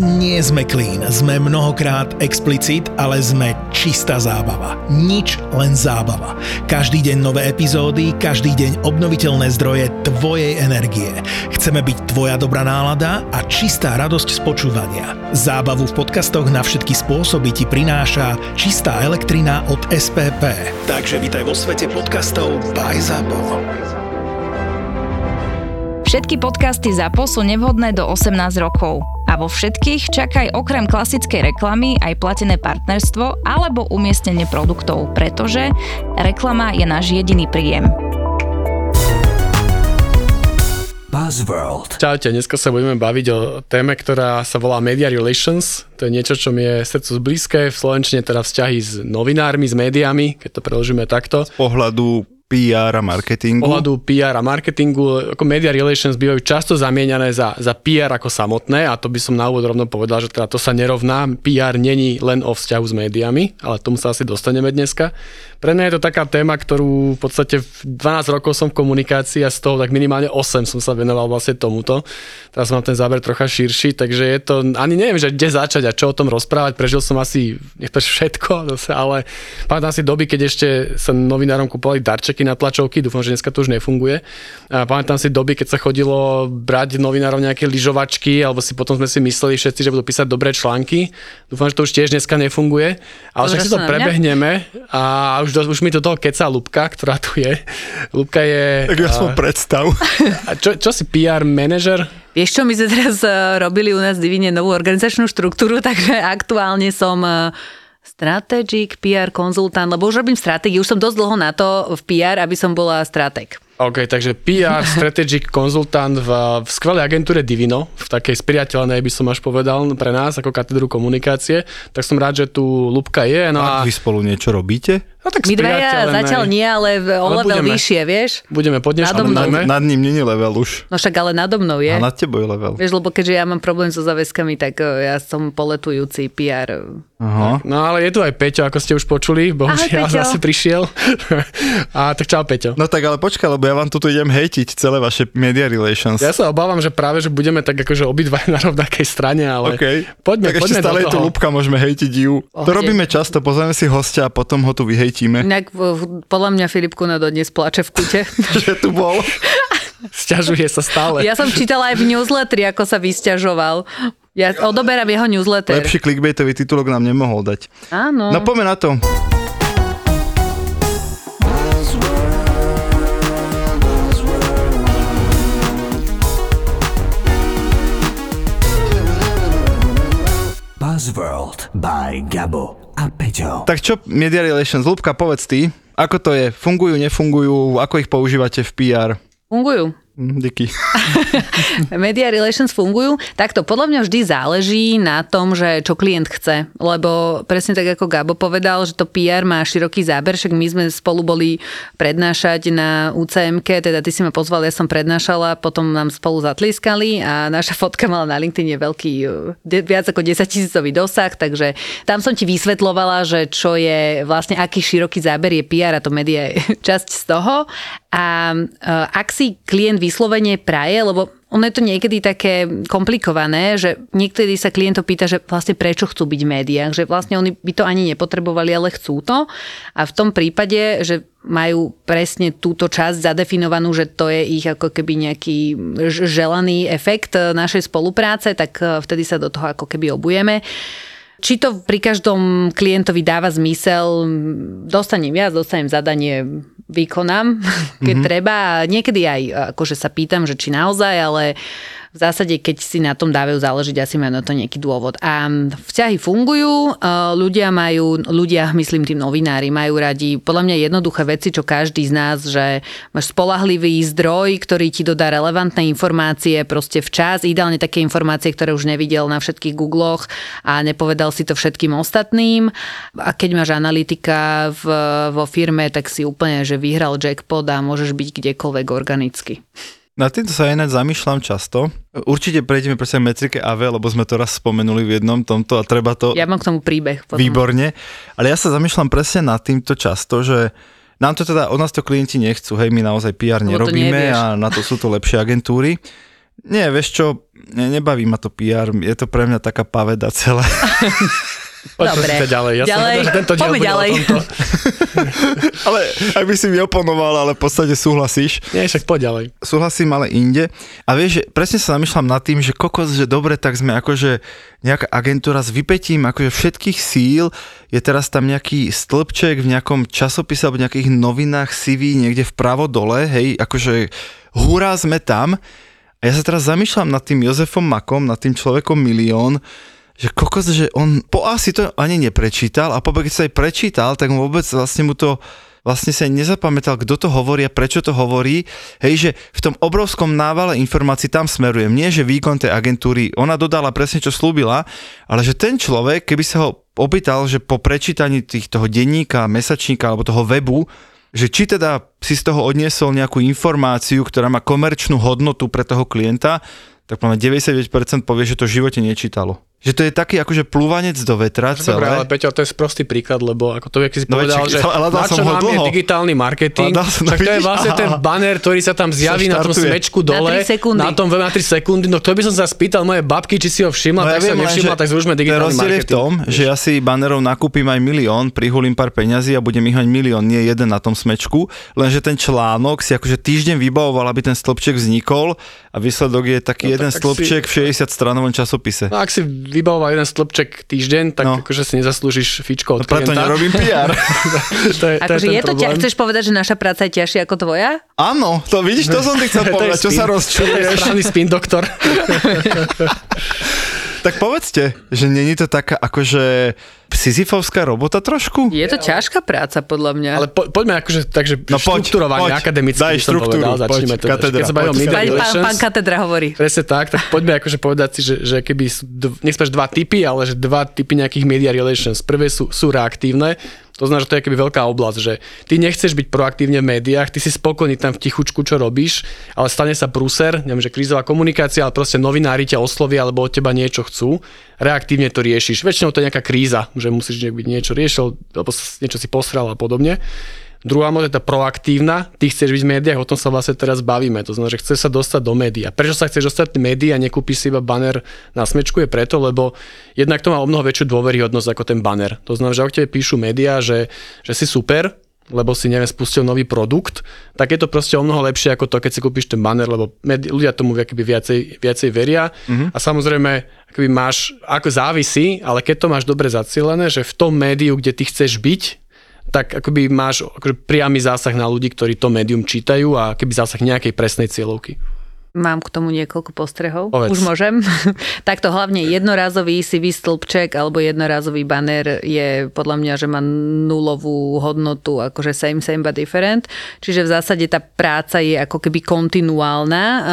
Nie sme clean, sme mnohokrát explicit, ale sme čistá zábava. Nič, len zábava. Každý deň nové epizódy, každý deň obnoviteľné zdroje tvojej energie. Chceme byť tvoja dobrá nálada a čistá radosť z počúvania. Zábavu v podcastoch na všetky spôsoby ti prináša čistá elektrina od SPP. Takže vítaj vo svete podcastov by ZAPO. Všetky podcasty ZAPO sú nevhodné do 18 rokov. Vo všetkých čakaj okrem klasickej reklamy aj platené partnerstvo alebo umiestnenie produktov, pretože reklama je náš jediný príjem. Buzzworld. Čaute, dneska sa budeme baviť o téme, ktorá sa volá Media Relations. To je niečo, čo mi je srdcu blízke, v Slovenčine teda vzťahy s novinármi, s médiami, keď to preložíme takto. Z pohľadu PR a marketingu. pohľadu PR a marketingu, ako media relations bývajú často zamieňané za, za PR ako samotné a to by som na úvod rovno povedal, že teda to sa nerovná. PR není len o vzťahu s médiami, ale tomu sa asi dostaneme dneska. Pre mňa je to taká téma, ktorú v podstate 12 rokov som v komunikácii a z toho tak minimálne 8 som sa venoval vlastne tomuto. Teraz mám ten záber trocha širší, takže je to, ani neviem, že kde začať a čo o tom rozprávať. Prežil som asi, všetko, ale pamätám si doby, keď ešte sa novinárom kupovali darčeky na tlačovky, dúfam, že dneska to už nefunguje. A pamätám si doby, keď sa chodilo brať novinárov nejaké lyžovačky, alebo si potom sme si mysleli všetci, že budú písať dobré články. Dúfam, že to už tiež dneska nefunguje. Ale však si to prebehneme a už, do, už mi to toho keca Lubka, ktorá tu je. Lubka je... Tak ja som a, predstav. a čo, čo si PR manažer? Vieš čo, my sme teraz uh, robili u nás divine novú organizačnú štruktúru, takže aktuálne som uh, strategic PR konzultant, lebo už robím stratégiu, už som dosť dlho na to v PR, aby som bola stratég. OK, takže PR, strategic konzultant v, v skvelej agentúre Divino, v takej spriateľnej by som až povedal pre nás ako katedru komunikácie, tak som rád, že tu Lubka je. No a... a vy spolu niečo robíte? No tak My dvaja zatiaľ nie, ale o Ale level budeme. vyššie, vieš? Budeme pod Nado dnešným mnou. téme. Nad ním není level už. No však ale nado mnou je. A nad tebou je level. Vieš, lebo keďže ja mám problém so záväzkami, tak uh, ja som poletujúci PR. Aha. No ale je tu aj Peťo, ako ste už počuli, bohužiaľ Peťo. zase prišiel. a tak čau Peťo. No tak ale počkaj, lebo ja vám tu idem hejtiť celé vaše media relations. Ja sa obávam, že práve, že budeme tak akože obidva na rovnakej strane, ale OK. poďme, tak ešte poďme stále do je tu. Lubka, môžeme hejtiť ju. To Pohode. robíme často, pozrieme si hostia a potom ho tu vyhejtíme, Inak podľa mňa Filip Kuna dodnes plače v kute. že tu bol. Sťažuje sa stále. ja som čítala aj v newsletteri, ako sa vysťažoval. Ja odoberám jeho newsletter. Lepší clickbaitový titulok nám nemohol dať. Áno. No poďme na to. Buzzworld by Gabo a Peťo. Tak čo media relations? Lubka, povedz ty, ako to je? Fungujú, nefungujú? Ako ich používate v PR? Fungujú. Hm, Díky. Media relations fungujú. Takto, podľa mňa vždy záleží na tom, že čo klient chce. Lebo presne tak, ako Gabo povedal, že to PR má široký záber, však my sme spolu boli prednášať na UCMK, teda ty si ma pozval, ja som prednášala, potom nám spolu zatliskali a naša fotka mala na LinkedIn veľký, viac ako 10 tisícový dosah, takže tam som ti vysvetlovala, že čo je vlastne, aký široký záber je PR a to media je časť z toho. A eh, ak si klient vyslovene praje, lebo ono je to niekedy také komplikované, že niekedy sa klientov pýta, že vlastne prečo chcú byť v médiách, že vlastne oni by to ani nepotrebovali, ale chcú to. A v tom prípade, že majú presne túto časť zadefinovanú, že to je ich ako keby nejaký želaný efekt eh, našej spolupráce, tak eh, vtedy sa do toho ako keby obujeme. Či to pri každom klientovi dáva zmysel, dostanem viac, dostanem zadanie, vykonám, keď mm-hmm. treba. Niekedy aj akože sa pýtam, že či naozaj, ale v zásade, keď si na tom dávajú záležiť, asi majú na to nejaký dôvod. A vzťahy fungujú, ľudia majú, ľudia, myslím tým novinári, majú radi podľa mňa jednoduché veci, čo každý z nás, že máš spolahlivý zdroj, ktorý ti dodá relevantné informácie proste včas, ideálne také informácie, ktoré už nevidel na všetkých googloch a nepovedal si to všetkým ostatným. A keď máš analytika v, vo firme, tak si úplne, že vyhral jackpot a môžeš byť kdekoľvek organicky. Na týmto sa ináč zamýšľam často. Určite prejdeme presne metrike AV, lebo sme to raz spomenuli v jednom tomto a treba to... Ja mám k tomu príbeh. Potom. Výborne. Ale ja sa zamýšľam presne nad týmto často, že nám to teda, od nás to klienti nechcú, hej, my naozaj PR Lebo nerobíme a na to sú to lepšie agentúry. Nie, vieš čo, ne, nebaví ma to PR, je to pre mňa taká paveda celé. Poď Dobre. ďalej. Ja Ďalej. som tento diel ďalej. ale ak by si mi oponoval, ale v podstate súhlasíš. Nie, však poď ďalej. súhlasím, ale inde. A vieš, že presne sa zamýšľam nad tým, že kokos, že dobre, tak sme akože nejaká agentúra s vypetím akože všetkých síl, je teraz tam nejaký stĺpček v nejakom časopise alebo v nejakých novinách CV niekde vpravo dole, hej, akože hurá sme tam. A ja sa teraz zamýšľam nad tým Jozefom Makom, nad tým človekom milión, že kokos, že on po asi to ani neprečítal a po keď sa aj prečítal, tak mu vôbec vlastne mu to vlastne sa nezapamätal, kto to hovorí a prečo to hovorí. Hej, že v tom obrovskom návale informácií tam smerujem. Nie, že výkon tej agentúry, ona dodala presne, čo slúbila, ale že ten človek, keby sa ho opýtal, že po prečítaní tých, toho denníka, mesačníka alebo toho webu, že či teda si z toho odniesol nejakú informáciu, ktorá má komerčnú hodnotu pre toho klienta, tak poviem, 99% povie, že to v živote nečítalo. Že to je taký akože plúvanec do vetra Dobre, ale celé. Peťo, to je sprostý príklad, lebo ako to, jak si No povedal, že na čo nám je digitálny marketing, Hľadal som, no však to je vlastne aha. ten banner, ktorý sa tam zjaví na tom smečku dole. tri sekundy. Na tom na 3 sekundy. No to by som sa spýtal moje babky, či si ho všimla, No tak sa nevšimla, tak zrušme digitálny rozdiel je v marketing. tom, že ja si banerov nakúpim aj milión, prihulím pár peňazí a budem ich mať milión, nie jeden na tom smečku, lenže ten článok si akože týždeň vybavoval, aby ten stĺpček vznikol a výsledok je taký No jeden tak stĺpček v 60 stranovom časopise. No ak si vybavoval jeden stĺpček týždeň, tak No. akože si nezaslúžiš fičko No od preto klienta. nerobím PR. to je, to Akože ten je to ťa, chceš povedať, že naša práca je ťažšia ako tvoja? Áno, to vidíš, to som ti chcel To je povedať, čo spin. sa To je rozčuluješ. správny spin doktor. Tak povedzte, že není to taká akože Sisyfovská robota trošku? Je to ťažká práca, podľa mňa. Ale po, poďme akože, takže No poď, štruktúrovanie poď, akademicky daj štruktúru, povedal, začneme poď, to. katedra, Keď sa bavíme poď. Pán, pán, pán katedra hovorí. Presne tak, tak poďme akože povedať si, že, že keby sú, dv- nech dva typy, ale že dva typy nejakých media relations. Prvé sú, sú reaktívne, to znamená, že to je keby veľká oblasť, že ty nechceš byť proaktívne v médiách, ty si spokojný tam v tichučku, čo robíš, ale stane sa prúser, neviem, že krízová komunikácia, ale proste novinári ťa oslovia alebo od teba niečo chcú, reaktívne to riešiš. Väčšinou to je nejaká kríza, že musíš byť niečo riešil, alebo niečo si posral a podobne. Druhá moc je tá proaktívna, ty chceš byť v médiách, o tom sa vlastne teraz bavíme. To znamená, že chceš sa dostať do médií. A prečo sa chceš dostať do médií a nekúpiš si iba banner na smečku je preto, lebo jednak to má o mnoho väčšiu dôveryhodnosť ako ten banner. To znamená, že ak tebe píšu médiá, že, že si super, lebo si neviem, spustil nový produkt, tak je to proste o mnoho lepšie ako to, keď si kúpiš ten banner, lebo médi- ľudia tomu akoby viacej, viacej veria. Mm-hmm. A samozrejme, akoby máš, ako závisí, ale keď to máš dobre zacielené, že v tom médiu, kde ty chceš byť, tak akoby máš akože priamy zásah na ľudí, ktorí to médium čítajú a keby zásah nejakej presnej cieľovky. Mám k tomu niekoľko postrehov. Povedz. Už môžem? Takto hlavne jednorázový CV stĺpček alebo jednorázový banner je podľa mňa, že má nulovú hodnotu, akože same, same but different. Čiže v zásade tá práca je ako keby kontinuálna um,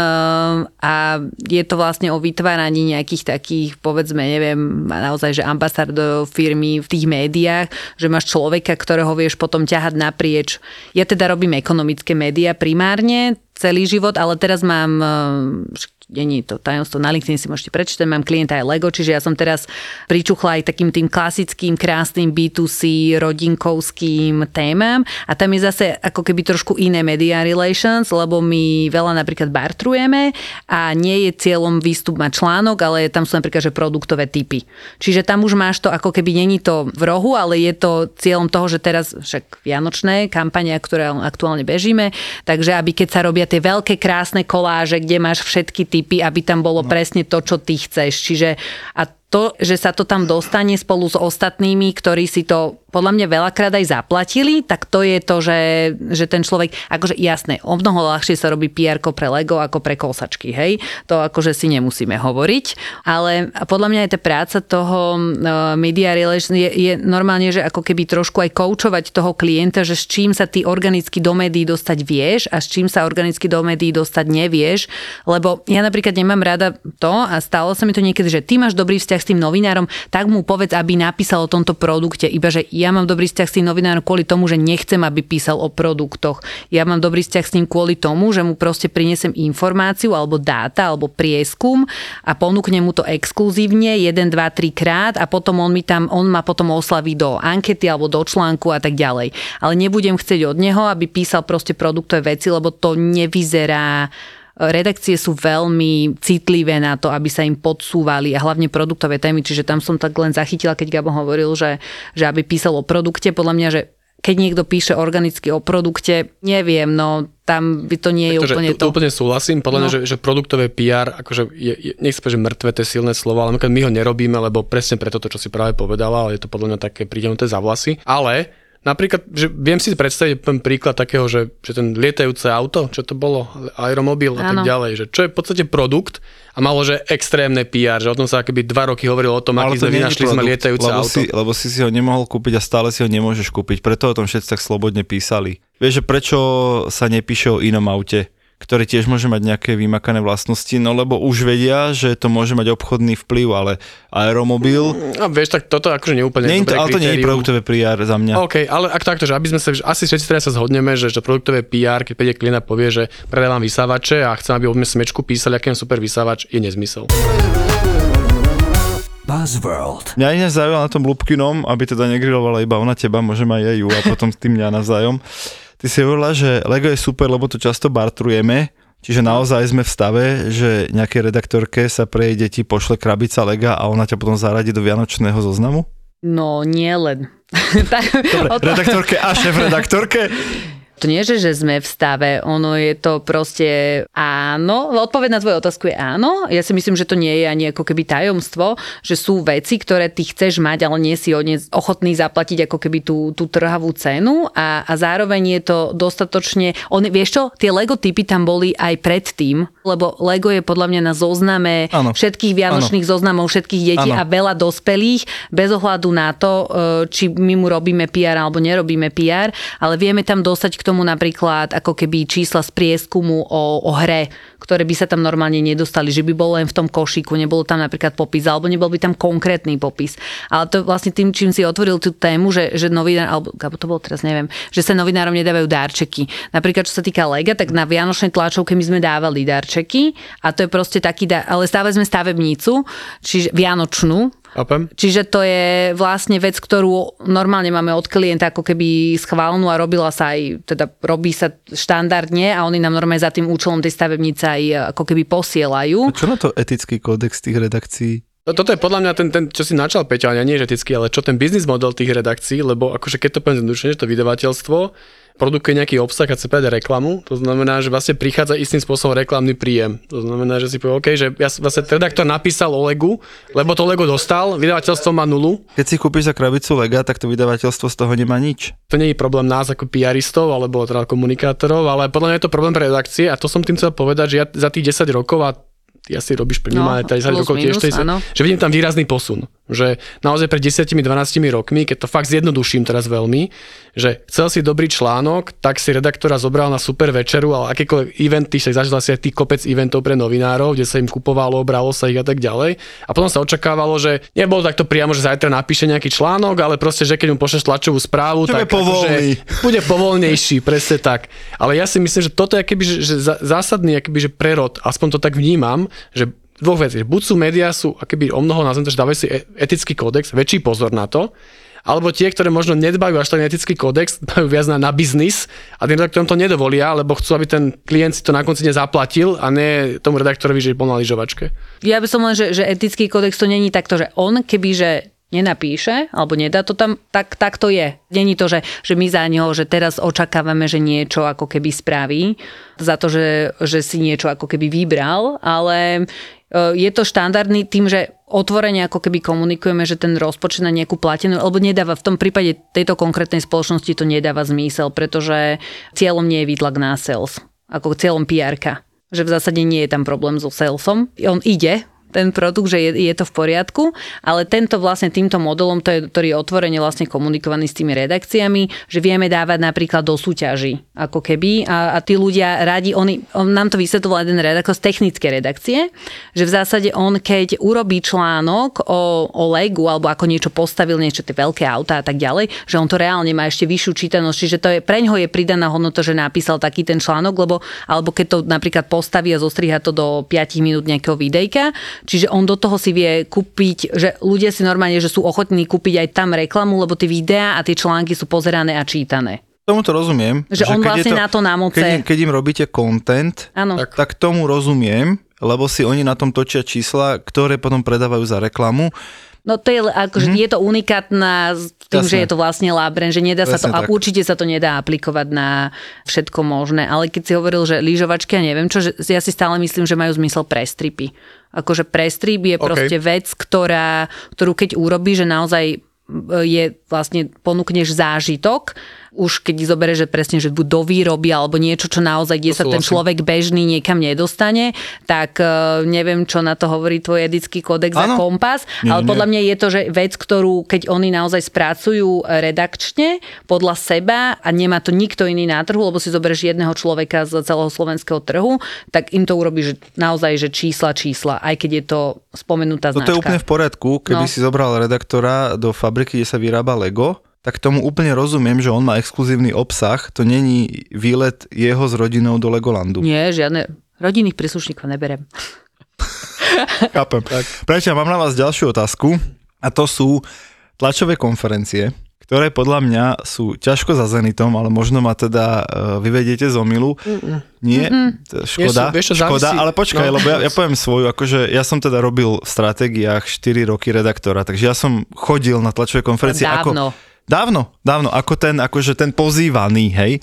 a je to vlastne o vytváraní nejakých takých, povedzme, neviem, naozaj, že ambasádor firmy v tých médiách, že máš človeka, ktorého vieš potom ťahať naprieč. Ja teda robím ekonomické médiá primárne, celý život, ale teraz mám, eh, není to tajomstvo, na LinkedIn si môžete prečítať, mám klienta aj Lego, čiže ja som teraz pričuchla aj takým tým klasickým, krásnym B2C, rodinkovským témam a tam je zase ako keby trošku iné media relations, lebo my veľa napríklad bartrujeme a nie je cieľom výstup mať článok, ale tam sú napríklad že produktové typy. Čiže tam už máš to ako keby není to v rohu, ale je to cieľom toho, že teraz však vianočné kampania, ktoré aktuálne bežíme, takže aby keď sa robia tie veľké krásne koláže, kde máš všetky typy, aby tam bolo presne to, čo ty chceš. Čiže a to, že sa to tam dostane spolu s ostatnými, ktorí si to podľa mňa veľakrát aj zaplatili, tak to je to, že, že ten človek, akože jasné, o mnoho ľahšie sa robí pr pre Lego ako pre kosačky, hej? To akože si nemusíme hovoriť, ale podľa mňa aj tá práca toho uh, media relation je, je normálne, že ako keby trošku aj koučovať toho klienta, že s čím sa ty organicky do médií dostať vieš a s čím sa organicky do médií dostať nevieš, lebo ja napríklad nemám rada to a stalo sa mi to niekedy, že ty máš dobrý vzťah s tým novinárom, tak mu povedz, aby napísal o tomto produkte, iba že ja mám dobrý vzťah s tým novinárom kvôli tomu, že nechcem, aby písal o produktoch. Ja mám dobrý vzťah s ním kvôli tomu, že mu proste prinesem informáciu alebo dáta alebo prieskum a ponúknem mu to exkluzívne 1, 2, 3 krát a potom on mi tam, on ma potom oslaví do ankety alebo do článku a tak ďalej. Ale nebudem chcieť od neho, aby písal proste produktové veci, lebo to nevyzerá redakcie sú veľmi citlivé na to, aby sa im podsúvali a hlavne produktové témy, čiže tam som tak len zachytila, keď Gabo hovoril, že, že aby písal o produkte, podľa mňa, že keď niekto píše organicky o produkte, neviem, no tam by to nie je Takže úplne to. Úplne súhlasím, podľa mňa, No. že, že produktové PR, akože je, je, nech sa že mŕtve, to je silné slovo, ale my ho nerobíme, lebo presne preto to, čo si práve povedala, ale je to podľa mňa také pritiahnuté za vlasy. Ale napríklad, že viem si predstaviť príklad takého, že, že ten lietajúce auto, čo to bolo, aeromobil a tak ďalej, že čo je v podstate produkt a malo, že extrémne PR, že o tom sa keby dva roky hovorilo o tom, aký sme nie je vynašli sme produkt, lietajúce lebo auto. Si, lebo si si ho nemohol kúpiť a stále si ho nemôžeš kúpiť. Preto o tom všetci tak slobodne písali. Vieš, že prečo sa nepíše o inom aute? Ktoré tiež môže mať nejaké vymakané vlastnosti, no lebo už vedia, že to môže mať obchodný vplyv, ale aeromobil, A vieš, tak toto akože neúplne nie, to, dobré ale to nie je produktové PR za mňa. OK, ale ak takto, že aby sme sa, asi všetci teraz sa zhodneme, že, že produktové PR, keď príde klient a povie, že predávam vysávače a chcem, aby o mne smečku písali, aký je super vysávač, je nezmysel. Buzzworld. Mňa ináč zaujíma na tom Lubkinom, aby teda negrilovala iba ona teba, môžem aj ja ju a potom tým mňa navzájom. Ty si hovorila, že Lego je super, lebo to často bartrujeme, čiže naozaj sme v stave, že nejakej redaktorke sa pre jej deti pošle krabica Lega a ona ťa potom zaradí do vianočného zoznamu? No, nie len. to- Redaktorke a šéf redaktorke? To nie, že, že sme v stave, ono je to proste áno. Odpoveď na tvoju otázku je áno. Ja si myslím, že to nie je ani ako keby tajomstvo, že sú veci, ktoré ty chceš mať, ale nie si odne- ochotný zaplatiť ako keby tú, tú trhavú cenu a, a zároveň je to dostatočne... On, vieš čo, tie Lego typy tam boli aj predtým, lebo Lego je podľa mňa na zozname Áno. všetkých vianočných zoznamov všetkých detí Áno. a veľa dospelých, bez ohľadu na to, e, či my mu robíme PR alebo nerobíme PR, ale vieme tam dostať k tomu napríklad ako keby čísla z prieskumu o, o hre, ktoré by sa tam normálne nedostali, že by bolo len v tom košíku, nebolo tam napríklad popis, alebo nebol by tam konkrétny popis. Ale to vlastne tým, čím si otvoril tú tému, že, že novinár, alebo alebo to bolo teraz, neviem, že sa novinárom nedávajú darčeky. Napríklad, čo sa týka Lega, tak na Vianočnej tlačovke my sme dávali darčeky a to je proste taký, ale stále sme stavebnicu, čiže Vianočnú, Chápem? Čiže to je vlastne vec, ktorú normálne máme od klienta ako keby schválnu a robila sa aj, teda robí sa štandardne a oni nám normálne za tým účelom tej stavebnice aj ako keby posielajú. Čo na to etický kódex tých redakcií? No, toto je podľa mňa ten, ten čo si načal Peťo, ale nie je etický, ale čo ten biznis model tých redakcií, lebo akože keď to poviem zjednodušene, že to vydavateľstvo produkuje nejaký obsah a chce povedať reklamu, to znamená, že vlastne prichádza istým spôsobom reklamný príjem. To znamená, že si povie, OK, že ja vlastne redaktor napísal o Legu, lebo to Lego dostal, vydavateľstvo má nulu, Keď si kúpiš za krabicu Lega, tak to vydavateľstvo z toho nemá nič. to nie je problém nás ako PRistov alebo teda komunikátorov, ale podľa mňa je to problém pre redakcie a to som tým chcel povedať, že ja za tých 10 rokov a ty asi robíš minimálne No, 10 plus rokov tiež, minus, tej- áno. že vidím tam výrazný posun. Že naozaj pred 10-12 rokmi, keď to fakt zjednoduším teraz veľmi, že chcel si dobrý článok, tak si redaktora zobral na super večeru, ale akékoľvek eventy, však zažil si aj tých kopec eventov pre novinárov, kde sa im kupovalo, bralo sa ich a tak ďalej. A potom sa očakávalo, že nebolo takto priamo, že zajtra napíše nejaký článok, ale proste, že keď mu pošleš tlačovú správu, Že tak bude povolný. akože bude povolnejší, presne tak. Ale ja si myslím, že toto je akoby, že, že zásadný akoby, že prerod, aspoň to tak vnímam, že dvoch vecí. Buď sú médiá sú akoby o mnoho, nazvem to, že dávajú si e- etický kódex, väčší pozor na to, alebo tie, ktoré možno nedbajú až na etický kódex, majú viac na, na biznis a tým redaktorom to nedovolia, lebo chcú, aby ten klient si to na konci nezaplatil a nie tomu redaktorovi, že bol na lyžovačke. Ja by som len, že, že etický kódex to není takto, že on keby, že nenapíše, alebo nedá to tam, tak, tak to je. Není to, že, že my za neho, že teraz očakávame, že niečo ako keby spraví, za to, že, že si niečo ako keby vybral, ale je to štandardný tým, že otvorene ako keby komunikujeme, že ten rozpočet na nejakú platenú, alebo nedáva, v tom prípade tejto konkrétnej spoločnosti to nedáva zmysel, pretože cieľom nie je výtlak na sales, ako cieľom PR-ka. Že v zásade nie je tam problém so salesom. On ide, ten produkt, že je, je to v poriadku, ale tento vlastne týmto modelom, to je, ktorý je otvorene vlastne komunikovaný s tými redakciami, že vieme dávať napríklad do súťaží, ako keby. A, a tí ľudia radi, oni, on nám to vysvetloval jeden redaktor z technické redakcie, že v zásade on keď urobí článok o, o Legu alebo ako niečo postavil, niečo tie veľké autá a tak ďalej, že on to reálne má ešte vyššiu čítanosť, čiže to je, preňho je pridaná hodnota, že napísal taký ten článok, lebo alebo keď to napríklad postaví a zostriha to do 5 minút nejakého videjka, čiže on do toho si vie kúpiť, že ľudia si normálne, že sú ochotní kúpiť aj tam reklamu, lebo tie videá a tie články sú pozerané a čítané. Tomu to rozumiem. Že on keď je vlastne na to namoce. Keď, keď im robíte content. Tak. tak tomu rozumiem, lebo si oni na tom točia čísla, ktoré potom predávajú za reklamu. No to je, akože mm-hmm. je to unikátna tým, Jasne. že je to vlastne Labren, že nedá sa to, Presne a tak. určite sa to nedá aplikovať na všetko možné. Ale keď si hovoril, že lyžovačky a neviem čo, že ja si stále myslím, že majú zmysel pre stripy. Akože pre strip je OK. proste vec, ktorá, ktorú keď urobí, že naozaj e, je vlastne ponúkneš zážitok, už keď zoberieš, že presne, že buď do výroby alebo niečo, čo naozaj, kde To sa ten človek bežný niekam nedostane, tak e, neviem, čo na to hovorí tvoj etický kódex a Áno. kompas, Nie, ale nie. podľa mňa je to, že vec, ktorú keď oni naozaj spracujú redakčne podľa seba a nemá to nikto iný na trhu, lebo si zoberieš jedného človeka z celého slovenského trhu, tak im to urobí, že naozaj, že čísla, čísla, aj keď je to spomenutá značka. je úplne v poriadku, keby No. si zobral redaktora do fabriky, kde sa vyrába Lego, tak tomu úplne rozumiem, že on má exkluzívny obsah, to není výlet jeho s rodinou do Legolandu. Nie, žiadne rodinných príslušníkov neberem. Chápem. Priateľ, mám na vás ďalšiu otázku a to sú tlačové konferencie, ktoré podľa mňa sú ťažko za Zenitom, ale možno ma teda uh, vyvediete z omilu. Nie? To je Škoda, Nie sú- vieš škoda, ale počkaj, no. lebo ja, ja poviem svoju, akože ja som teda robil v stratégiách 4 roky redaktora, takže ja som chodil na tlačové konferencie Dávno. ako... Dávno, dávno, ako ten, akože ten pozývaný, hej.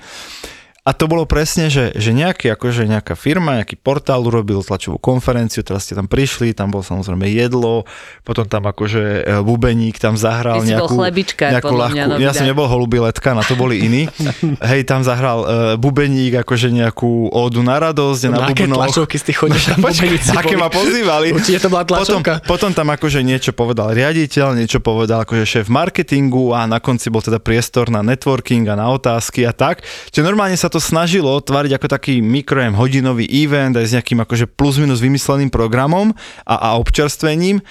A to bolo presne, že, že nejaký, akože nejaká firma, nejaký portál urobil tlačovú konferenciu, teraz ste tam prišli, tam bolo samozrejme jedlo, potom tam akože e, bubeník tam zahral Ty nejakú, chlebičkár, nejakú podľa mňa, ľahkú, nový ja som nebol holubiletka, na to boli iní. Hej, tam zahral uh, bubeník, akože nejakú ódu na radosť, na, Na aké bubnoch. tlačovky ste chodili? Počkaj, bubeníci aké ma pozývali. Určite to bola Potom, tlačovka. potom tam akože niečo povedal riaditeľ, niečo povedal akože šéf marketingu a na konci bol teda priestor na networking a na otázky a tak. Čiže normálne sa to snažilo tvariť ako taký mikrojem hodinový event aj s nejakým akože plus minus vymysleným programom a, a občerstvením.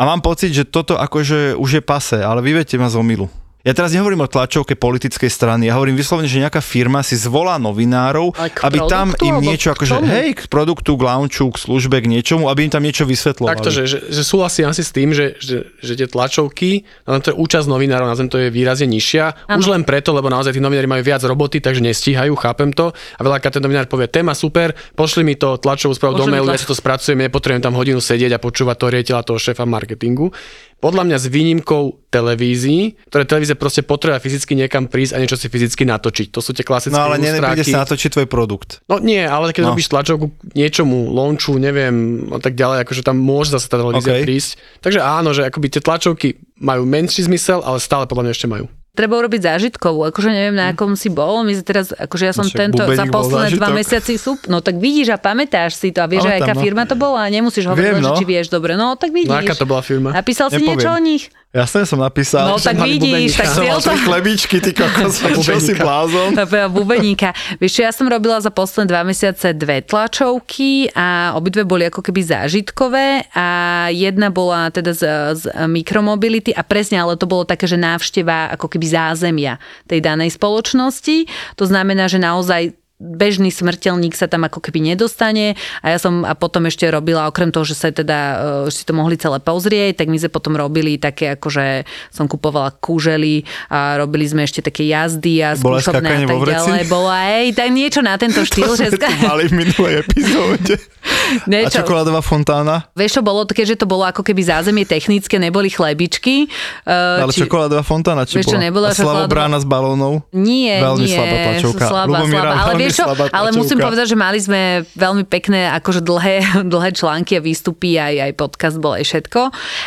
A mám pocit, že toto akože už je pase, ale vy viete ma z omilu. Ja teraz nehovorím o tlačovke politickej strany, ja hovorím vyslovene, že nejaká firma si zvolá novinárov, aby tam produktu, im alebo niečo akože, hej, k produktu, k launchu, k službe, k niečomu, aby im tam niečo vysvetlovali. Takto, že, že, že súhlasím asi s tým, že, že, že tie tlačovky, no to je účasť novinárov, na to je výrazne nižšia. Áno. Už len preto, lebo naozaj tí novinári majú viac roboty, takže nestíhajú, chápem to. A veľakrát ten novinár povie, téma super, pošli mi to tlačovú správu do mailu, ja si to spracujem, nepotrebujem tam hodinu sedieť a počúvať toho riaditeľa, toho šéfa marketingu. Podľa mňa s výnimkou televízií, ktoré televízie proste potrebuje fyzicky niekam prísť a niečo si fyzicky natočiť. To sú tie klasické No ale nepríde sa natočiť tvoj produkt. No nie, ale keď No. robíš tlačovku niečomu, launchu, neviem, a tak ďalej, akože tam môže zase tá televízia OK. okay. prísť. Takže áno, že akoby tie tlačovky majú menší zmysel, ale stále podľa mňa ešte majú. Treba urobiť zážitkovú, akože neviem na akom si bol, my si teraz, akože ja som Však tento za posledné dva mesiaci sú, no tak vidíš a pamätáš si to a vieš, aká no. firma to bola a nemusíš hovoriť, Viem, len, že no. či vieš dobre, no tak vidíš. No aká to bola firma? Napísal si Nepoviem. niečo o nich? Jasne som napísal. No že tak vidíš, tak bubeníka. to- tri chlebičky, ty kokos, čo si blázon. Bubeníka. Vieš ja som robila za posledné dva mesiace dve tlačovky a obidve boli ako keby zážitkové a jedna bola teda z, z mikromobility a presne, ale to bolo také, že návšteva ako keby zázemia tej danej spoločnosti. To znamená, že naozaj bežný smrteľník sa tam ako keby nedostane a ja som a potom ešte robila, okrem toho, že sa teda e, si to mohli celé pozrieť, tak my sme potom robili také ako, že som kupovala kúžely a robili sme ešte také jazdy a Bolo aj skúšobné a tak ďalej. Bolo aj tak niečo na tento štýl. To že tu mali v minulej epizóde. A niečo, čokoládová fontána? Vieš, čo bolo, keďže to bolo ako keby zázemie technické, neboli chlebičky. Uh, Ale čokoládová fontána, či Vieš čo, bola? nebola A čokoládová- Brána s balónou? Nie, Veľmi nie, slabá tlačovka. slabá, slabá. Ale vieš čo, ale musím povedať, že mali sme veľmi pekné, akože dlhé, dlhé články a výstupy, aj, aj podcast bol aj všetko.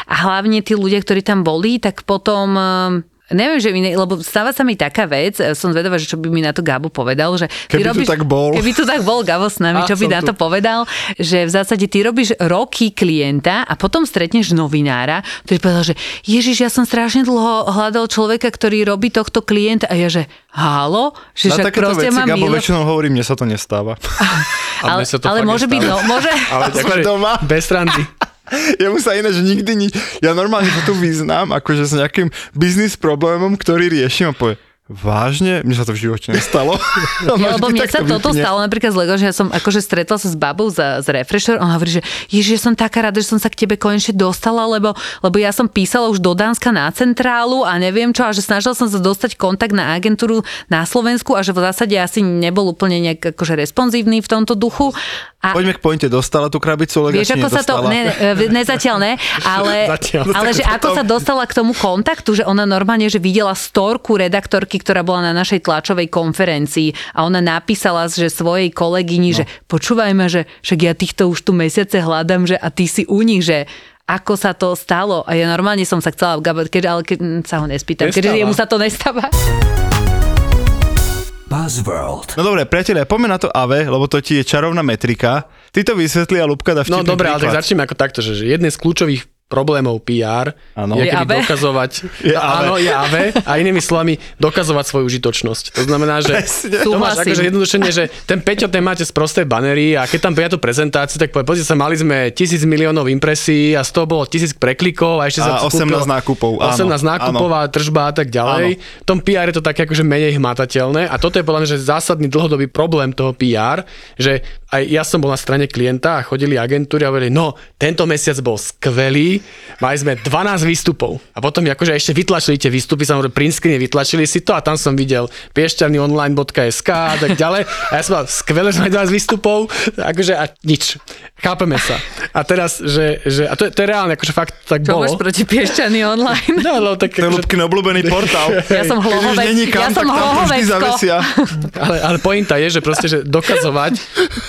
A hlavne tí ľudia, ktorí tam boli, tak potom... Neviem, že mi, ne, lebo stáva sa mi taká vec, e, som zvedavá, že čo by mi na to Gabo povedal, že ty Keby tu robíš, tak bol. Keby tu tak bol Gabo s nami, A, čo by na tu. to povedal, že v zásade ty robíš roky klienta a potom stretneš novinára, ktorý povedal, že Ježiš, ja som strašne dlho hľadal človeka, ktorý robí tohto klienta a ja, že halo, že Na však takéto proste veci, mám Gabo, milo... väčšinou hovorím, mne sa to nestáva. A Ale, mne sa to ale môže byť, no, môže... Ale akože doma. bez randy. Jemu sa ináč nikdy nič... Ja normálne sa tu vyznám, akože s nejakým biznis problémom, ktorý riešim a povie, vážne? Mne sa to v živote nestalo. Ja, lebo mne sa toto stalo napríklad z Lego, že ja som akože stretla sa s babou z, z Refresher, ona hovorí, že ježiš, ja som taká rada, že som sa k tebe konečne dostala, lebo, lebo ja som písala už do Dánska na centrálu a neviem čo, a že snažila som sa dostať kontakt na agentúru na Slovensku a že v zásade asi nebol úplne nejak akože responsívny v tomto duchu. A Poďme k pointe, dostala tú krabicu, Lega, Vieš, ako sa to, ne, ne, zatiaľ ne, ale, Zatiaľ. ale že ako sa dostala k tomu kontaktu, že ona normálne, že videla storku redaktorky, ktorá bola na našej tlačovej konferencii a ona napísala, že svojej kolegyni, no. že počúvaj ma, že však ja týchto už tu mesiace hľadám, že a ty si u nich, že ako sa to stalo. A ja normálne som sa chcela, keď, ale keď sa ho nespýtam, keďže Nestáva. jemu sa to nestáva. Buzzworld. No dobre, priatelia, poďme na to AVE, lebo to ti je čarovná metrika. Ty to vysvetli a Lubka dá No dobre, ale tak príklad. začneme ako takto, že, že jeden z kľúčových problémov PR Áno. je AV? dokazovať, Je áno, je AV a inými slovami dokazovať svoju užitočnosť. To znamená, že to máš Súhlasím. akože jednodušene, že ten Peťo, ten máte z prosté banery a keď tam príde tú prezentáciu, tak povie, pozrite sa, mali sme tisíc miliónov impresí a z toho bolo tisíc preklikov a ešte sa A 18 nákupov, áno, 18 nákupov a tržba a tak ďalej. V tom PR je to také akože menej hmatateľné a toto je podľa mňa že zásadný dlhodobý problém toho PR, že aj ja som bol na strane klienta a chodili agentúry a hovorili, no, tento mesiac bol skvelý, mali sme 12 výstupov. A potom akože ešte vytlačili tie výstupy, samozrejme print screen, vytlačili si to a tam som videl piešťavnyonline.sk a tak ďalej. A ja som mal skvelé, že máme 12 výstupov, akože a nič. Chápeme sa. A teraz, že, že a to je, to je reálne, akože fakt tak Čo bolo. máš proti Piešťany online? No, lebo tak, To je akože, Lubkin obľúbený portál. Ja som hlohovec, kam, ja som hlohovecko. ale, ale pointa je, že proste, že dokazovať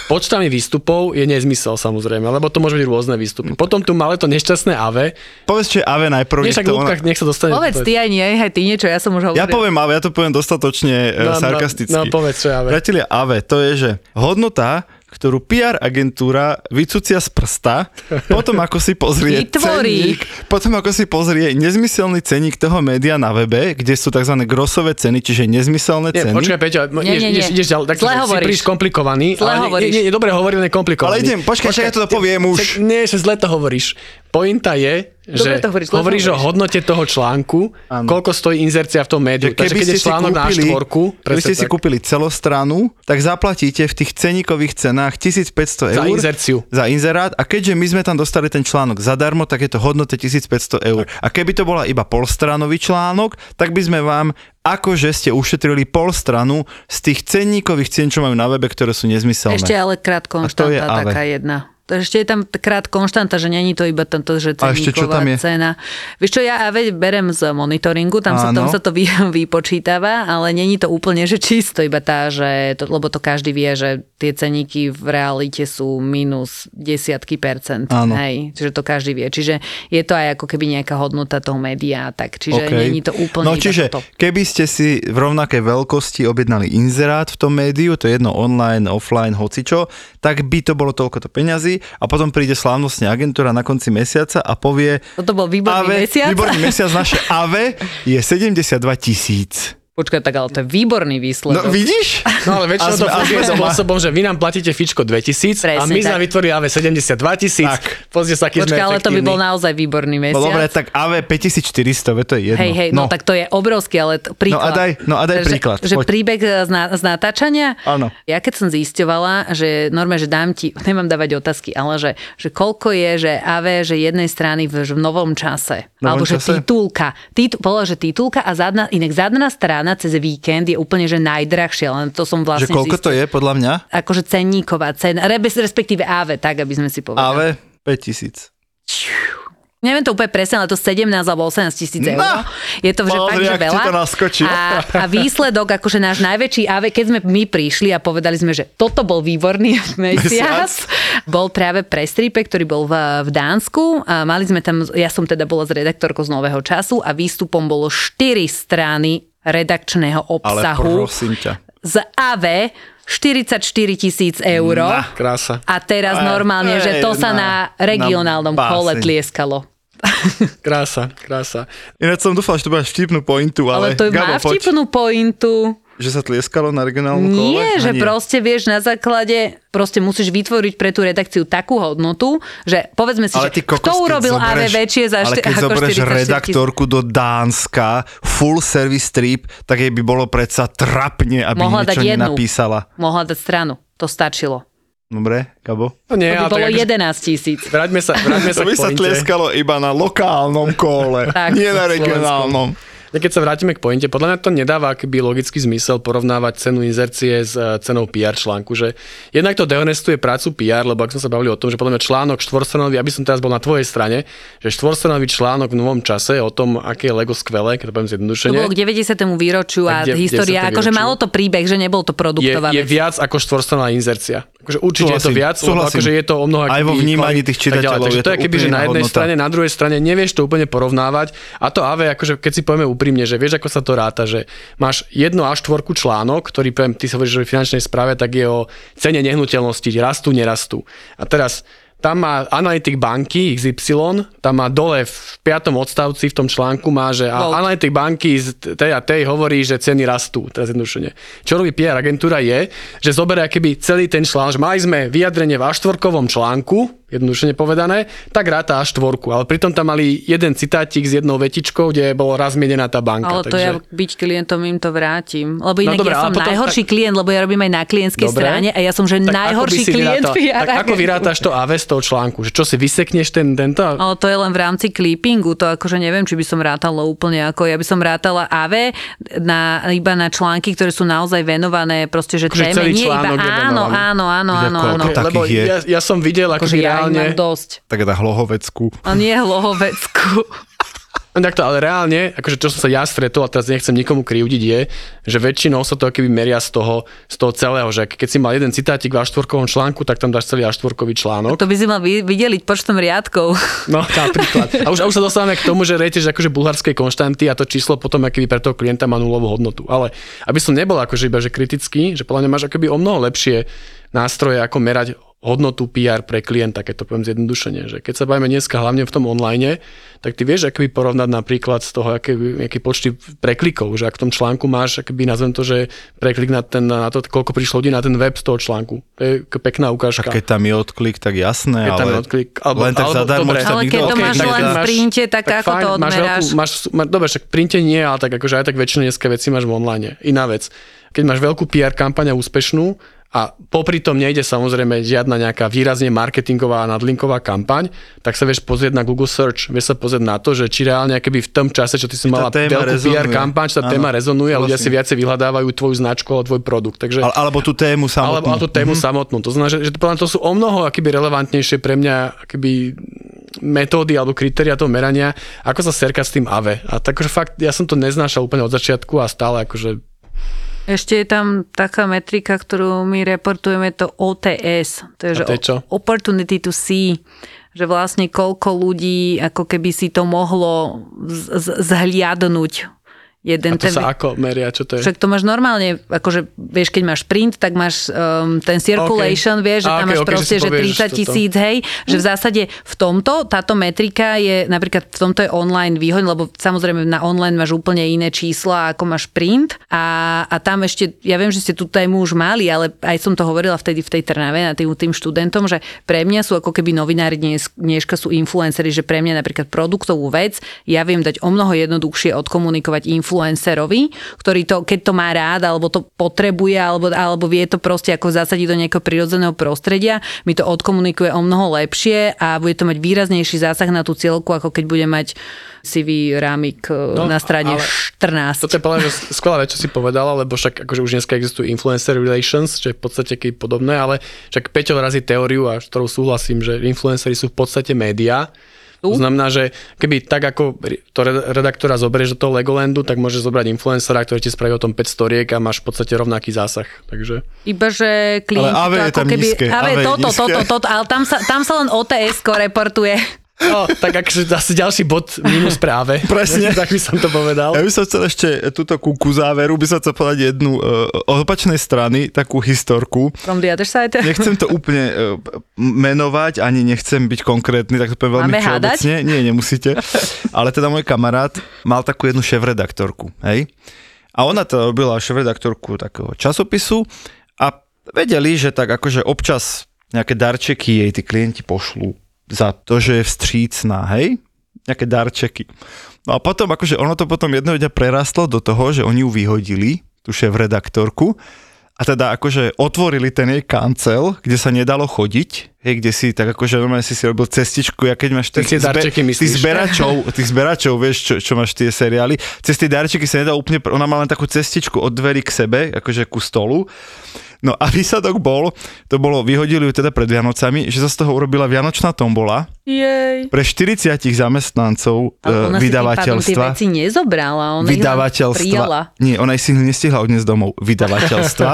počtami výstupov je nezmysel samozrejme, lebo to môže byť rôzne výstupy. Potom tu máme to nešťastné AV. Povedz, čo je AVE najprv. Nie, nech však to Ľudka, ona- nech sa dostane. Povedz ty aj nie, aj ty niečo, ja som už hovorila. Ja poviem AVE, ja to poviem dostatočne no, No, no, sarkasticky. no, povedz, čo je AVE. Priatelia, AVE, to je, že hodnota, ktorú PR agentúra vycucia z prsta, potom ako si pozrie Vytvorí. cenník, potom ako si pozrie nezmyselný cenník toho média na webe, kde sú tzv. grosové ceny, čiže nezmyselné Nie, ceny. počkaj, Peťo, Nie, ideš, nie, ideš, nie. ideš ďalej, tak Zle si príliš komplikovaný. Zle ale hovoríš. Nie, nie, dobre hovoril, komplikovaný. Ale idem, počkaj, však ja to poviem už. Nie, že zle to hovoríš. Pointa je, že to hovoríš, hovoríš o hodnote toho článku, Áno. koľko stojí inzercia v tom médiu. Takže keď je článok na štvorku, keby ste si tak. kúpili celostranu, tak zaplatíte v tých ceníkových cenách 1500 Za eur. inzerciu. Za inzerát. A keďže my sme tam dostali ten článok zadarmo, tak je to hodnote 1500 eur. A keby to bola iba polstranový článok, tak by sme vám akože ste ušetrili pol stranu z tých cenníkových cien, čo majú na webe, ktoré sú nezmyselné. Ešte ale krát A to je AVE. taká jedna. To Ešte je tam krát konštanta, že není to iba tento, že A ešte čo ceníková tam je? cena. Vieš čo, ja AVE berem z monitoringu, tam sa, tam sa to vy, vypočítava, ale není to úplne, že čisto iba tá, že to, lebo to každý vie, že tie ceníky v realite sú minus desiatky percent. Áno. Hej, čiže to každý vie. Čiže je to aj ako keby nejaká hodnota toho média, tak čiže OK. není to úplne No čiže, toto. keby ste si v rovnakej veľkosti objednali inzerát v tom médiu, to je jedno online, offline, hocičo, tak by to bolo toľkoto peňazí a potom príde slávnostne agentúra na konci mesiaca a povie Toto bol výborný AVE, mesiac. výborný mesiac, naše AVE je 72 tisíc. Počkaj, tak ale to je výborný No výsledok. vidíš? No ale A väčšinou to sme- a funguje sme spôsobom, že vy nám platíte fičko 2000 a Presne my sme tak. vytvorili AV 72 tisíc. Tak. Pozrite sa, aký sme Počkaj, ale to by bol naozaj výborný mesiac. No dobre, tak AVE 5400, veď to je jedno. Hej, hej, no. no tak to je obrovský, ale t- príklad. No a daj- no a daj že, príklad, Že poď. príbeh z, na, z natáčania? Áno. Ja keď som zisťovala, že normálne, že dám ti, nemám dávať otázky, ale že, že koľko je, že AV, že jednej strany v, že v novom čase. Novom alebo že čase? titulka. Titul, povedala, že titulka a zadná, inak zadná strana cez víkend je úplne, že najdrahšie, len to som Že vlastne koľko to zistila. je podľa mňa? Akože cenníková cena, res- respektíve AV, tak aby sme si povedali. AVE 5000. Neviem to úplne presne, ale to 17 alebo 18 tisíc eur. No, je to že fakt, že veľa. to naskočilo. A, a výsledok, akože náš najväčší AV, keď sme my prišli a povedali sme, že toto bol výborný mesiac, bol práve pre Stripe, ktorý bol v, v Dánsku. A mali sme tam, ja som teda bola s redaktorkou z Nového času a výstupom bolo 4 strany redakčného Ale obsahu prosím ťa. z AV 44 tisíc eur. Na. Krása. A teraz A normálne, to že to sa na- na regionálnom na kole tlieskalo. Krása, krása. Ináč som dúfal, že to bude vtipnú pointu, ale, Ale to Gabo, má vtipnú pointu. Že sa tlieskalo na regionálnom kole? Nie, že proste vieš na základe, proste musíš vytvoriť pre tú redakciu takú hodnotu, že povedzme si, Ale že kokos, kto urobil AV väčšie za Ale šty- keď ako zoberieš 44 tisíc. redaktorku do Dánska, full service trip, tak jej by bolo predsa trapne, aby Mohla dať niečo jednu. nenapísala. Mohla dať stranu, to stačilo. Dobre, Gabo? No nie, To by ale bolo tak akože- 11 tisíc. Vráťme sa, vráťme sa To by sa tlieskalo iba na lokálnom kole, Tak, nie na Slovensku. regionálnom. Ja Keď sa vrátime k pointe, podľa mňa to nedáva akýby logický zmysel porovnávať cenu inzercie s e, cenou PR článku, že jednak to dehonestuje prácu PR, lebo ak sme sa bavili o tom, že podľa mňa článok štvorstranový, aby som teraz bol na tvojej strane, že štvorstranový článok v novom čase o tom, aké je Lego skvelé, keď to poviem To zjednodušene, bolo k 90. výročiu a A história, 10. akože malo to príbeh, že nebol to je, produktová je vec. viac ako štvorstranová inzercia. Akože určite je to Súhlasím, viac, súhlasím. akože je to o mnoho Aj vo vnímaní tých čitateľov Takže je to to je keby, že na jednej hodnota. strane, na druhej strane nevieš to úplne porovnávať. A to AV, akože keď si povieme úprimne, že vieš, ako sa to ráta, že máš jedno až štvorku článok, ktorý poviem, ty sa hovoríš, že v finančnej správe, tak je o cene nehnuteľnosti, rastú, nerastú. A teraz tam má analytik banky XY, tam má dole v piatom odstavci v tom článku má, že a Volt. analytik banky z tej a tej hovorí, že ceny rastú, teraz jednodušene. Čo robí PR agentúra je, že zoberie keby celý ten článok, že mali sme vyjadrenie v A4 článku, jednodušene povedané, tak ráta A4, ale pritom tam mali jeden citátik s jednou vetičkou, kde bolo raz mienená tá banka. Ale to takže... ja byť klientom im to vrátim. Lebo inak dobre, ja ale som potom najhorší tak- klient, lebo ja robím aj na klientskej Dobre. strane a ja som že Tak ako najhorší klient vyrátal- PR Tak ako vyrátaš to AV z toho článku? Že čo si vysekneš ten, tento? Ale to je len v rámci clippingu, to akože neviem, či by som rátala úplne ako, ja by som rátala AV na, iba na články, ktoré sú naozaj venované proste, že Akože téme, celý nie iba, áno, áno, áno, áno, ako- áno. ako Lebo ja, ja som videl, ako Akože ja reálne... mám dosť. Tak dá hlohovecku. A nie hlohovecku. No Takto, ale reálne, akože čo som sa ja stretol, a teraz nechcem nikomu krivdiť, je, že väčšinou sa to keby meria z toho, z toho celého, že keď si mal jeden citátik v A4 článku, tak tam dáš celý A4 článok. To by si mal vydeliť počtom riadkov. No, napríklad. A už, a už sa dostávame k tomu, že rejteš akože bulharskej konštanty a to číslo potom akýby pre toho klienta má nulovú hodnotu. Ale aby som nebol akože iba že kritický, že podľa mňa máš akoby o mnoho lepšie nástroje, ako merať hodnotu PR pre klienta, keď to poviem zjednodušene. Že keď sa bavíme dneska hlavne v tom online, tak ty vieš akoby porovnať napríklad z toho, aké, aké počty preklikov, že ak v tom článku máš, akoby nazvem to, že preklik na, ten, na to, koľko prišlo ľudí na ten web z toho článku. To je pekná ukážka. Keď tam je odklik, tak jasné, Keď tam ale je odklik, alebo- len tak zadarmo, dobre. tam Ale keď to máš len v printe, tak ako to máš odmeráš? veľkú, máš, má, dobre, však v printe nie, ale tak akože aj tak väčšinu dneska veci máš v online. Iná vec. Keď máš veľkú PR kampaň a úspešnú a popri tom nejde samozrejme žiadna nejaká výrazne marketingová a nadlinková kampaň, tak sa vieš pozrieť na Google Search, vieš sa pozrieť na to, že či reálne keby v tom čase, čo ty si mala veľkú PR rezonuje. kampaň, či tá Áno, téma rezonuje a ľudia si súhlasím. viacej vyhľadávajú tvoju značku alebo tvoj produkt. Takže Ale, alebo tú tému samotnú. alebo a tú tému mm-hmm. samotnú. To znamená, že, že to, to sú o mnoho akoby relevantnejšie pre mňa akoby metódy alebo kritéria toho merania, ako sa serka s tým AVE. A takže fakt, ja som to neznášal úplne od začiatku a stále akože Ešte je tam taká metrika, ktorú my reportujeme, to OTS. To je, že to je čo? Opportunity to see že vlastne koľko ľudí ako keby si to mohlo z- z- zhliadnúť. Jeden a to sa ako meria, čo to je? Však to máš normálne, akože vieš, keď máš print, tak máš um, ten circulation, Okay. vieš, že A, tam okay, máš okay, proste, že že, povieš 30 toto. tisíc, hej, že v zásade v tomto, táto metrika je, napríklad v tomto je online výhoň, lebo samozrejme na online máš úplne iné čísla, ako máš print a, a tam ešte, ja viem, že ste tú tému už mali, ale aj som to hovorila vtedy v tej Trnave na tým, tým študentom, že pre mňa sú ako keby novinári dnes, dneška sú influenceri, že pre mňa napríklad produktovú vec ja viem dať o mnoho jednoduchšie odkomunikovať influencerovi, ktorý to, keď to má rád, alebo to potrebuje, alebo, alebo vie to proste ako zasadiť do nejakého prirodzeného prostredia, mi to odkomunikuje o mnoho lepšie a bude to mať výraznejší zásah na tú cieľku, ako keď bude mať CV rámik no, na strane ale 14. Toto je podľa skvelá vec, čo si povedala, lebo však akože už dneska existujú influencer relations, čo je v podstate keď podobné, ale však Peťo razí teóriu, a ktorou súhlasím, že influenceri sú v podstate médiá. To znamená, že keby tak ako to red- redaktora zoberieš do toho Legolandu, tak môžeš zobrať influencera, ktorý ti spraví o tom 5 storiek a máš v podstate rovnaký zásah. Takže Iba, že klienti Ale AV je tam keby... nízke, AV, AV toto, nízke. toto, toto, ale tam sa, tam sa len OTS-ko reportuje. No, tak akože zase ďalší bod minus práve. Presne. tak by som to povedal. Ja by som chcel ešte túto ku, ku záveru, by som chcel povedať jednu uh, opačnej strany, takú historku. From the other side. Nechcem to úplne uh, menovať, ani nechcem byť konkrétny, tak to poviem veľmi Máme hádať? všeobecne. Nie, nemusíte. Ale teda môj kamarát mal takú jednu šéf-redaktorku, hej? A ona to robila šéf-redaktorku takého časopisu a vedeli, že tak akože občas nejaké darčeky jej tí klienti pošlú za to, že je vstřícná, hej? Nejaké darčeky. No a potom, akože ono to potom jedného dňa prerastlo do toho, že oni ju vyhodili, tú šéf-redaktorku, a teda akože otvorili ten jej kancel, kde sa nedalo chodiť, hej, kde si tak akože normálne si si robil cestičku, ja keď máš tých, Tie darčeky myslíš? tých zberačov, tých zberačov, vieš, čo, čo máš tie seriály, cez tie darčeky sa nedá úplne, ona má len takú cestičku od dverí k sebe, akože ku stolu. No a výsledok bol, to bolo, vyhodili ju teda pred Vianocami, že sa z toho urobila Vianočná tombola Jej. pre 40 zamestnancov Ale e, ona si tým vydavateľstva nezobrala, ona ich vydavateľstva. prijala. Nie, ona ich si nestihla odniesť domov. Vydavateľstva.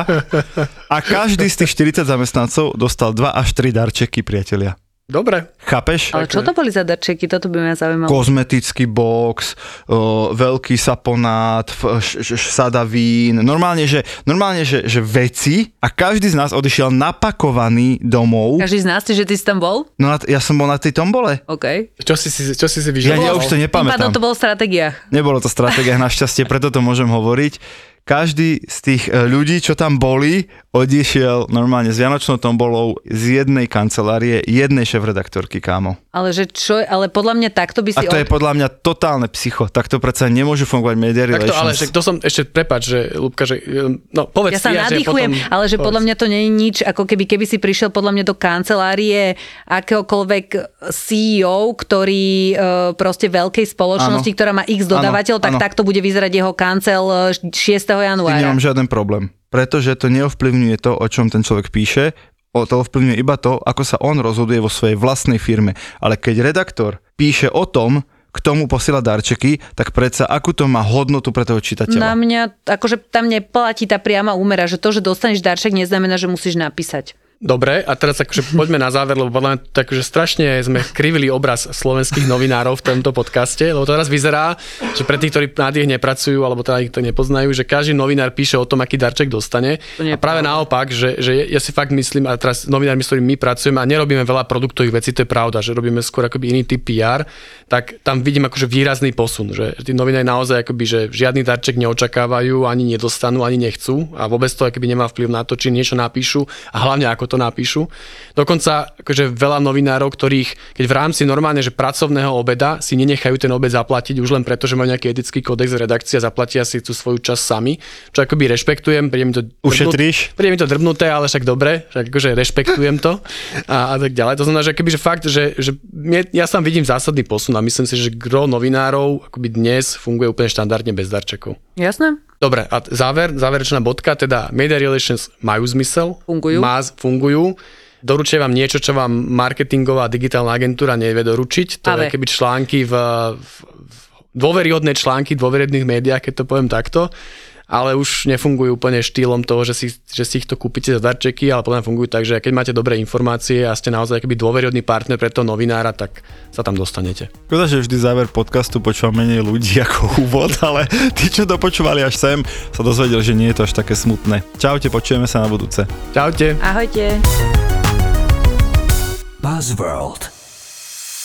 A každý z tých 40 zamestnancov dostal 2 až 3 darčeky, priatelia. Dobre. Chápeš? Ale čo to boli za darčeky? Toto by ma zaujímalo. Kozmetický box, o, veľký saponát, f- š- š- sada vín, normálne, že, normálne že, že veci a každý z nás odišiel napakovaný domov. Každý z nás, že ty si tam bol? No ja som bol na tej tombole. OK. Čo si čo si, si Ja, vyžadoval? ja už to Tým pádom nepamätám. to bolo v stratégiách. Nebolo to stratégia, našťastie, preto to môžem hovoriť každý z tých e, ľudí, čo tam boli, odišiel normálne s Vianočnou tombolou z jednej kancelárie, jednej šéf-redaktorky, kámo. Ale, že čo, ale podľa mňa takto by si... A to od... je podľa mňa totálne psycho. Takto predsa nemôžu fungovať media relations. Takto, ale však to som ešte, prepač, že Lubka, že... E, no, povedz ja sa ja, nadýchujem, že potom, ale že povedz. podľa mňa to nie je nič, ako keby, keby si prišiel podľa mňa do kancelárie akéhokoľvek CEO, ktorý e, proste veľkej spoločnosti, ano. ktorá má x dodávateľ, tak ano. takto bude vyzerať jeho kancel 6 januára. S tým nemám žiaden problém, pretože to neovplyvňuje to, o čom ten človek píše, o to ovplyvňuje iba to, ako sa on rozhoduje vo svojej vlastnej firme. Ale keď redaktor píše o tom, k tomu posiela darčeky, tak predsa akú to má hodnotu pre toho čitateľa? Na mňa, akože tam neplatí tá priama úmera, že to, že dostaneš darček, neznamená, že musíš napísať. Dobre, a teraz akože poďme na záver, lebo podľa mňa tak, že strašne sme krivili obraz slovenských novinárov v tomto podcaste, lebo to teraz vyzerá, že pre tých, ktorí na nich nepracujú, alebo teda ich to nepoznajú, že každý novinár píše o tom, aký darček dostane. A práve pravda. naopak, že, že ja si fakt myslím, a teraz novinármi, s ktorými my pracujeme a nerobíme veľa produktových vecí, to je pravda, že robíme skôr akoby iný typ PR, tak tam vidím akože výrazný posun, že tí novinári naozaj akoby, že žiadny darček neočakávajú, ani nedostanú, ani nechcú a vôbec to akoby nemá vplyv na to, či niečo napíšu a hlavne ako to napíšu. Dokonca akože veľa novinárov, ktorých keď v rámci normálne, že pracovného obeda si nenechajú ten obed zaplatiť už len preto, že majú nejaký etický kódex redakcie a zaplatia si tú svoju časť sami, čo akoby rešpektujem, príde mi to Ušetríš? Príde mi to drbnuté, ale však dobre, však akože rešpektujem to a, a tak ďalej. To znamená, že keby, že fakt, že, že mne, ja tam vidím zásadný posun a myslím si, že gro novinárov akoby dnes funguje úplne štandardne bez darčekov. Jasné? Dobre, a záver, záverečná bodka, teda media relations majú zmysel. Fungujú. Má, fungujú. Doručuje vám niečo, čo vám marketingová digitálna agentúra nevie doručiť. To Ale. je keby články v, v, v dôveryhodné články v dôveryhodných médiách, keď to poviem takto ale už nefungujú úplne štýlom toho, že si, že si ich to kúpite za darčeky, ale mňa fungujú tak, že keď máte dobré informácie a ste naozaj akýby dôveryhodný partner pre toho novinára, tak sa tam dostanete. Škoda, že vždy záver podcastu počúva menej ľudí ako úvod, ale tí, čo dopočúvali až sem, sa dozvedeli, že nie je to až také smutné. Čaute, počujeme sa na budúce. Čaute. Ahojte. Buzzworld.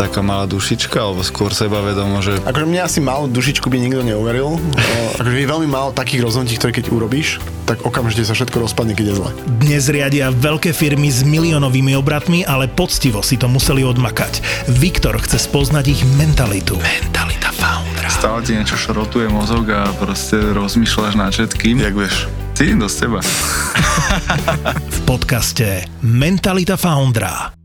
Taká malá dušička, alebo skôr sebavedomo, že Akože mne asi malú dušičku by nikto neuveril. Akože je veľmi málo takých rozhodnutí, ktoré keď urobíš, tak okamžite sa všetko rozpadne, keď je zle. Dnes riadia veľké firmy s miliónovými obratmi, ale poctivo si to museli odmakať. Viktor chce spoznať ich mentalitu. Mentalita foundera. stále ti niečo šrotuje mozog a proste rozmýšľaš nad všetkým. Jak vieš? Cítim do z teba. v podcaste Mentalita Foundra.